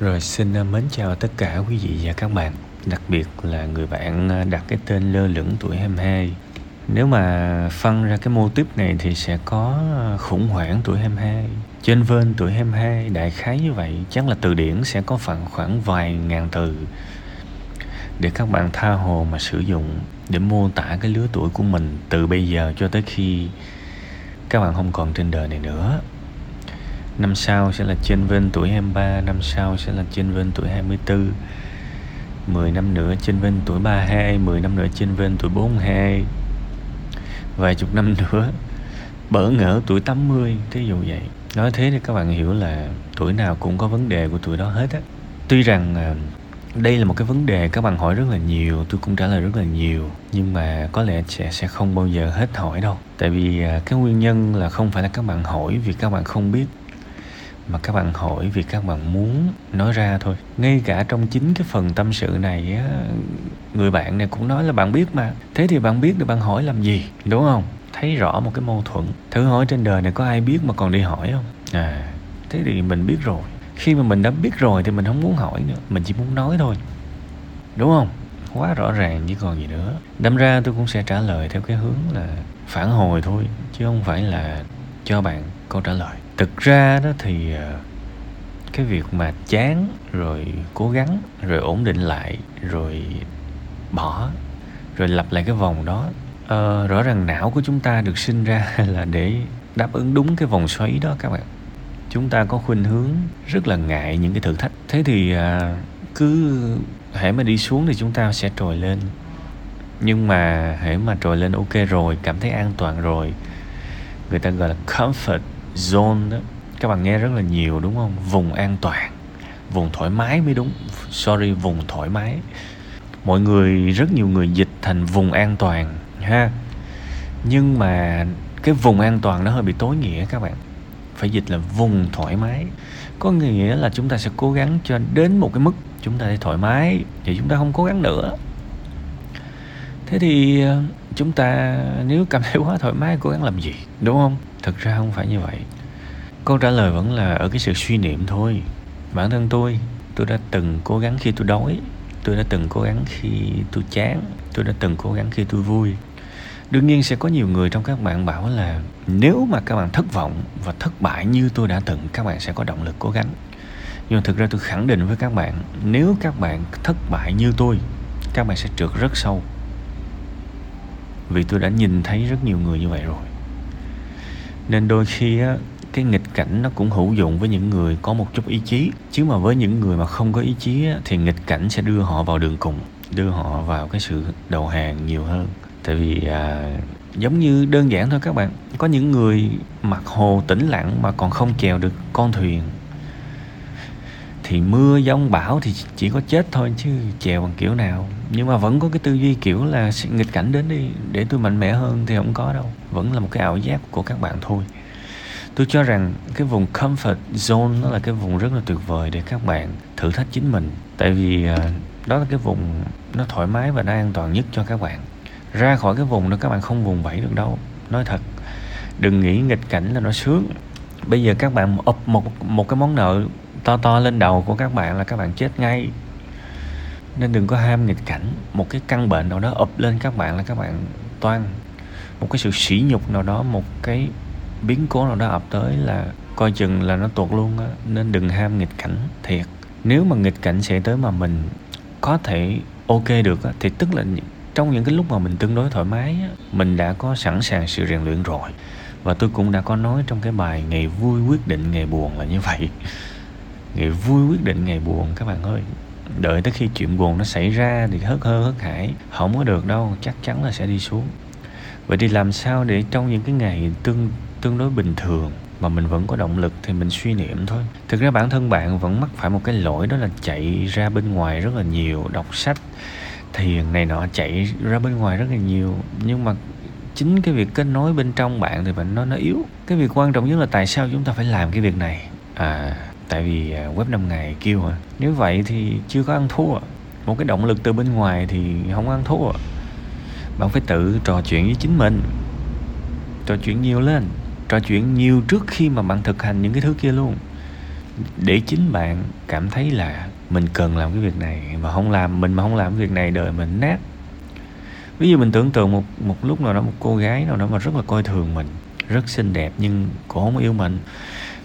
Rồi xin à, mến chào tất cả quý vị và các bạn, Đặc biệt là người bạn à, đặt cái tên lơ lửng tuổi 22 Nếu mà phân ra cái mô típ này thì sẽ có à, khủng hoảng tuổi 22 Trên vên tuổi 22 đại khái như vậy, Chắc là từ điển sẽ có khoảng khoảng vài ngàn từ. Để các bạn tha hồ mà sử dụng, Để mô tả cái lứa tuổi của mình từ bây giờ cho tới khi các bạn không còn trên đời này nữa năm sau sẽ là trên bên tuổi 23 năm sau sẽ là trên bên tuổi 24 10 năm nữa trên bên tuổi 32 10 năm nữa trên bên tuổi 42 vài chục năm nữa, bỡ ngỡ tuổi 80 thí dụ vậy. Nói thế thì các bạn hiểu là tuổi nào cũng có vấn đề của tuổi đó hết á. Tuy rằng à, đây là một cái vấn đề các bạn hỏi rất là nhiều, tôi cũng trả lời rất là nhiều, nhưng mà có lẽ sẽ sẽ không bao giờ hết hỏi đâu. Tại vì à, cái nguyên nhân là không phải là các bạn hỏi vì các bạn không biết mà các bạn hỏi vì các bạn muốn nói ra thôi. Ngay cả trong chính cái phần tâm sự này á, người bạn này cũng nói là bạn biết mà. Thế thì bạn biết thì bạn hỏi làm gì, đúng không? Thấy rõ một cái mâu thuẫn. Thử hỏi trên đời này có ai biết mà còn đi hỏi không? À thế thì mình biết rồi. Khi mà mình đã biết rồi thì mình không muốn hỏi nữa. Mình chỉ muốn nói thôi. Đúng không? Quá rõ ràng, chứ còn gì nữa. Đâm ra tôi cũng sẽ trả lời theo cái hướng là phản hồi thôi, chứ không phải là cho bạn câu trả lời thực ra đó thì ờ, cái việc mà chán rồi cố gắng rồi ổn định lại rồi bỏ rồi lặp lại cái vòng đó ờ, rõ ràng não của chúng ta được sinh ra là để đáp ứng đúng cái vòng xoáy đó các bạn. Chúng ta có khuynh hướng rất là ngại những cái thử thách. Thế thì à, cứ hãy mà đi xuống thì chúng ta sẽ trồi lên. Nhưng mà hãy mà trồi lên ok rồi cảm thấy an toàn rồi người ta gọi là comfort zone đó. Các bạn nghe rất là nhiều đúng không? Vùng an toàn. Vùng thoải mái mới đúng. Sorry, vùng thoải mái. Mọi người, rất nhiều người dịch thành vùng an toàn, ha. Nhưng mà cái vùng an toàn nó hơi bị tối nghĩa các bạn. Phải dịch là vùng thoải mái. Có nghĩa là chúng ta sẽ cố gắng cho đến một cái mức chúng ta thấy thoải mái, thì chúng ta không cố gắng nữa thế thì ờ, chúng ta nếu cảm thấy quá thoải mái, cố gắng làm gì, đúng không? Thực ra không phải như vậy. Câu trả lời vẫn là ở cái sự suy niệm thôi. Bản thân tôi tôi đã từng cố gắng khi tôi đói, tôi đã từng cố gắng khi tôi chán, tôi đã từng cố gắng khi tôi vui. Đương nhiên sẽ có nhiều người trong các bạn bảo là nếu mà các bạn thất vọng và thất bại như tôi đã từng, các bạn sẽ có động lực cố gắng. Nhưng mà thực ra tôi khẳng định với các bạn, nếu các bạn thất bại như tôi, các bạn sẽ trượt rất sâu vì tôi đã nhìn thấy rất nhiều người như vậy rồi. Nên đôi khi á, cái nghịch cảnh nó cũng hữu dụng với những người có một chút ý chí. Chứ mà với những người mà không có ý chí á, thì nghịch cảnh sẽ đưa họ vào đường cùng đưa họ vào cái sự đầu hàng nhiều hơn. Tại vì à, giống như đơn giản thôi các bạn. Có những người mặt hồ tĩnh lặng mà còn không chèo được con thuyền thì mưa giông bão thì chỉ có chết thôi chứ chèo bằng kiểu nào. Nhưng mà vẫn có cái tư duy kiểu là nghịch cảnh đến đi, để tôi mạnh mẽ hơn thì không có đâu. Vẫn là một cái ảo giác của các bạn thôi. Tôi cho rằng cái vùng comfort zone nó là cái vùng rất là tuyệt vời để các bạn thử thách chính mình. Tại vì à, đó là cái vùng nó thoải mái và nó an toàn nhất cho các bạn. Ra khỏi cái vùng đó các bạn không vùng vẫy được đâu. Nói thật, đừng nghĩ nghịch cảnh là nó sướng. Bây giờ các bạn ập một một cái món nợ to to lên đầu của các bạn là các bạn chết ngay. Nên đừng có ham nghịch cảnh. Một cái căn bệnh nào đó ập lên các bạn là các bạn toan. Một cái sự sỉ nhục nào đó một cái biến cố nào đó ập tới là coi chừng là nó tuột luôn á. Nên đừng ham nghịch cảnh thiệt. Nếu mà nghịch cảnh sẽ tới mà mình có thể ok được á thì tức là trong những cái lúc mà mình tương đối thoải mái á, mình đã có sẵn sàng sự rèn luyện rồi. Và tôi cũng đã có nói trong cái bài ngày vui quyết định ngày buồn là như vậy ngày vui quyết định, ngày buồn, các bạn ơi. Đợi tới khi chuyện buồn nó xảy ra thì hớt hơ, hớt hải. Không có được đâu, chắc chắn là sẽ đi xuống. Vậy thì làm sao để trong những cái ngày tương tương đối bình thường mà mình vẫn có động lực thì mình suy niệm thôi. Thực ra bản thân bạn vẫn mắc phải một cái lỗi đó là chạy ra bên ngoài rất là nhiều, đọc sách, thiền này nọ, chạy ra bên ngoài rất là nhiều. Nhưng mà chính cái việc kết nối bên trong bạn thì bạn, nó nó yếu. Cái việc quan trọng nhất là tại sao chúng ta phải làm cái việc này? À tại vì à, web 5 ngày kêu mà nếu vậy thì chưa có ăn thua. Một cái động lực từ bên ngoài thì không ăn thua. Bạn phải tự trò chuyện với chính mình. Trò chuyện nhiều lên. Trò chuyện nhiều trước khi mà bạn thực hành những cái thứ kia luôn. Để chính bạn cảm thấy là mình cần làm cái việc này mà không làm, mình mà không làm cái việc này đời mình nát. Ví dụ mình tưởng tượng một một lúc nào đó một cô gái nào đó mà rất là coi thường mình, rất xinh đẹp nhưng cô không yêu mình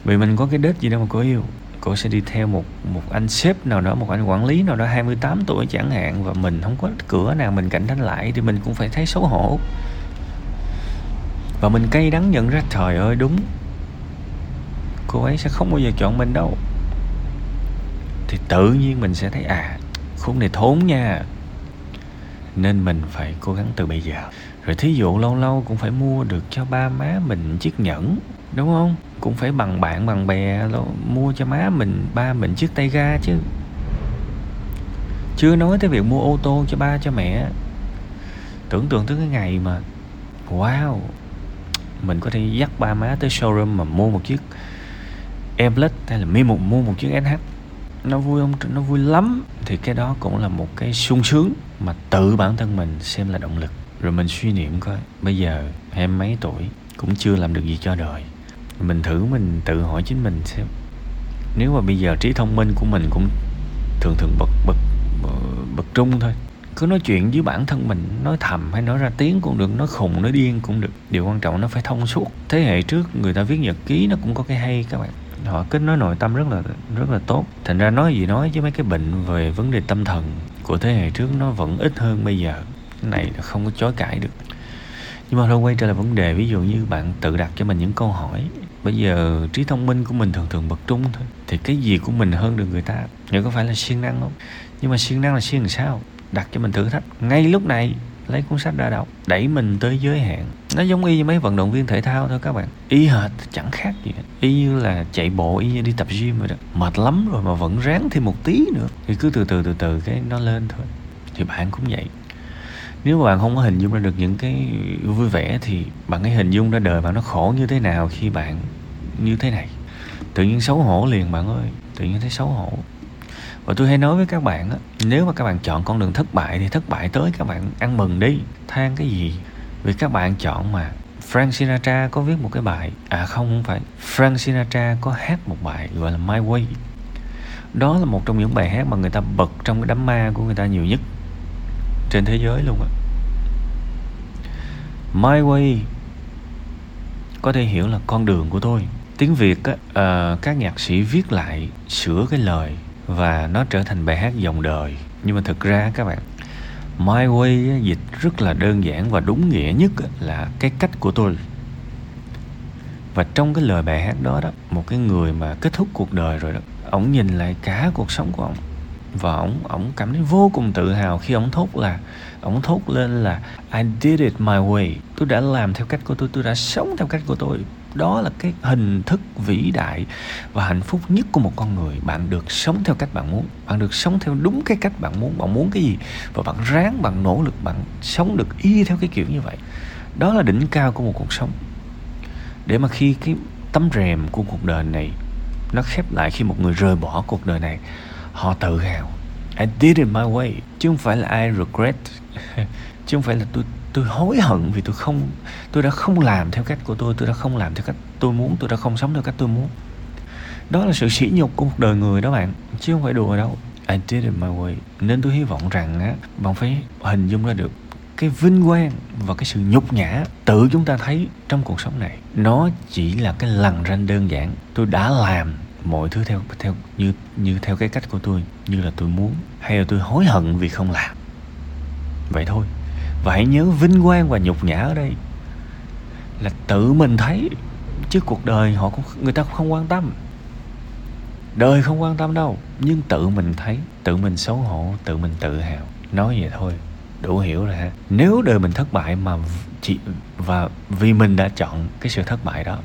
vì mình có cái đết gì đâu mà cô yêu. Cô sẽ đi theo một một anh sếp nào đó, một anh quản lý nào đó 28 tuổi chẳng hạn, và mình không có cửa nào mình cạnh tranh lại thì mình cũng phải thấy xấu hổ. Và mình cay đắng nhận ra, trời ơi, đúng. Cô ấy sẽ không bao giờ chọn mình đâu. Thì tự nhiên mình sẽ thấy à khốn này thốn nha. Nên mình phải cố gắng từ bây giờ. Rồi thí dụ lâu lâu cũng phải mua được cho ba má mình chiếc nhẫn đúng không? Cũng phải bằng bạn, bằng bè mua cho má mình, ba mình chiếc tay ga chứ. Chưa nói tới việc mua ô tô cho ba cho mẹ. Tưởng tượng tới cái ngày mà, wow, mình có thể dắt ba má tới showroom mà mua một chiếc Airblade hay là mua một mua một chiếc SH nó vui không? Nó vui lắm. Thì cái đó cũng là một cái sung sướng mà tự bản thân mình xem là động lực. Rồi mình suy niệm coi, bây giờ em mấy tuổi, cũng chưa làm được gì cho đời mình thử, mình tự hỏi chính mình xem. Nếu mà bây giờ trí thông minh của mình cũng thường thường bật bật bật trung thôi. Cứ nói chuyện với bản thân mình, nói thầm hay nói ra tiếng cũng được, nói khùng, nói điên cũng được. Điều quan trọng nó phải thông suốt. Thế hệ trước người ta viết nhật ký nó cũng có cái hay các bạn. Họ kết nối nội tâm rất là rất là tốt. Thành ra nói gì nói chứ mấy cái bệnh về vấn đề tâm thần của thế hệ trước nó vẫn ít hơn bây giờ. Cái này là không có chối cãi được. Nhưng mà thôi, quay trở lại vấn đề, ví dụ như bạn tự đặt cho mình những câu hỏi bây giờ trí thông minh của mình thường thường bật trung thôi. Thì cái gì của mình hơn được người ta? Nếu có phải là siêng năng không? Nhưng mà siêng năng là siêng làm sao? Đặt cho mình thử thách. Ngay lúc này, lấy cuốn sách ra đọc. Đẩy mình tới giới hạn. Nó giống y như mấy vận động viên thể thao thôi các bạn. Y hệt, chẳng khác gì. Hết. y như là chạy bộ, y như đi tập gym rồi đó. Mệt lắm rồi mà vẫn ráng thêm một tí nữa. Thì cứ từ từ từ từ, cái nó lên thôi. Thì bạn cũng vậy nếu mà bạn không có hình dung ra được những cái vui vẻ thì bạn hãy hình dung ra đời bạn nó khổ như thế nào khi bạn như thế này. Tự nhiên xấu hổ liền bạn ơi, tự nhiên thấy xấu hổ. Và tôi hay nói với các bạn á, nếu mà các bạn chọn con đường thất bại thì thất bại tới các bạn ăn mừng đi, than cái gì? Vì các bạn chọn mà. Frank Sinatra có viết một cái bài à không không phải, Frank Sinatra có hát một bài gọi là My Way. Đó là một trong những bài hát mà người ta bật trong cái đám ma của người ta nhiều nhất trên thế giới luôn á. My Way có thể hiểu là con đường của tôi. Tiếng việt á uh, các nhạc sĩ viết lại sửa cái lời và nó trở thành bài hát dòng đời. Nhưng mà thực ra các bạn My Way dịch rất là đơn giản và đúng nghĩa nhất là cái cách của tôi. Và trong cái lời bài hát đó đó một cái người mà kết thúc cuộc đời rồi đó ổng nhìn lại cả cuộc sống của ổng và ổng ổng cảm thấy vô cùng tự hào khi ổng thốt là, ổng thốt lên là, I did it my way. Tôi đã làm theo cách của tôi tôi đã sống theo cách của tôi. Đó là cái hình thức vĩ đại và hạnh phúc nhất của một con người. Bạn được sống theo cách bạn muốn. Bạn được sống theo đúng cái cách bạn muốn. Bạn muốn cái gì? Và bạn ráng, bạn nỗ lực, bạn sống được y theo cái kiểu như vậy. Đó là đỉnh cao của một cuộc sống. Để mà khi cái tấm rèm của cuộc đời này nó khép lại khi một người rời bỏ cuộc đời này họ tự hào. I did it my way. Chứ không phải là I regret. Chứ không phải là tôi tôi hối hận vì tôi không, tôi đã không làm theo cách của tôi tôi đã không làm theo cách tôi muốn, tôi đã không sống theo cách tôi muốn. Đó là sự sỉ nhục của một đời người đó bạn, chứ không phải đùa đâu. I did it my way. Nên tôi hy vọng rằng á, bạn phải hình dung ra được cái vinh quang và cái sự nhục nhã tự chúng ta thấy trong cuộc sống này. Nó chỉ là cái lằn ranh đơn giản. Tôi đã làm mọi thứ theo theo, như như theo cái cách của tôi, như là tôi muốn, hay là tôi hối hận vì không làm. Vậy thôi. Và hãy nhớ vinh quang và nhục nhã ở đây. Là tự mình thấy, chứ cuộc đời họ cũng, người ta cũng không quan tâm. Đời không quan tâm đâu, nhưng tự mình thấy, tự mình xấu hổ, tự mình tự hào. Nói vậy thôi, đủ hiểu rồi ha. Nếu đời mình thất bại mà chị, và vì mình đã chọn cái sự thất bại đó,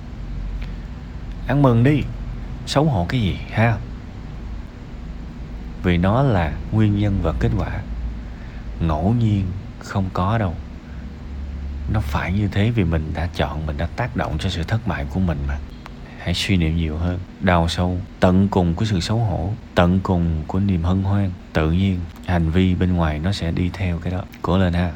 ăn mừng đi xấu hổ cái gì, ha? Vì nó là nguyên nhân và kết quả. Ngẫu nhiên không có đâu. Nó phải như thế vì mình đã chọn, mình đã tác động cho sự thất bại của mình mà. Hãy suy niệm nhiều hơn. Đào sâu, tận cùng của sự xấu hổ, tận cùng của niềm hân hoan, tự nhiên, hành vi bên ngoài nó sẽ đi theo cái đó. Cố lên ha.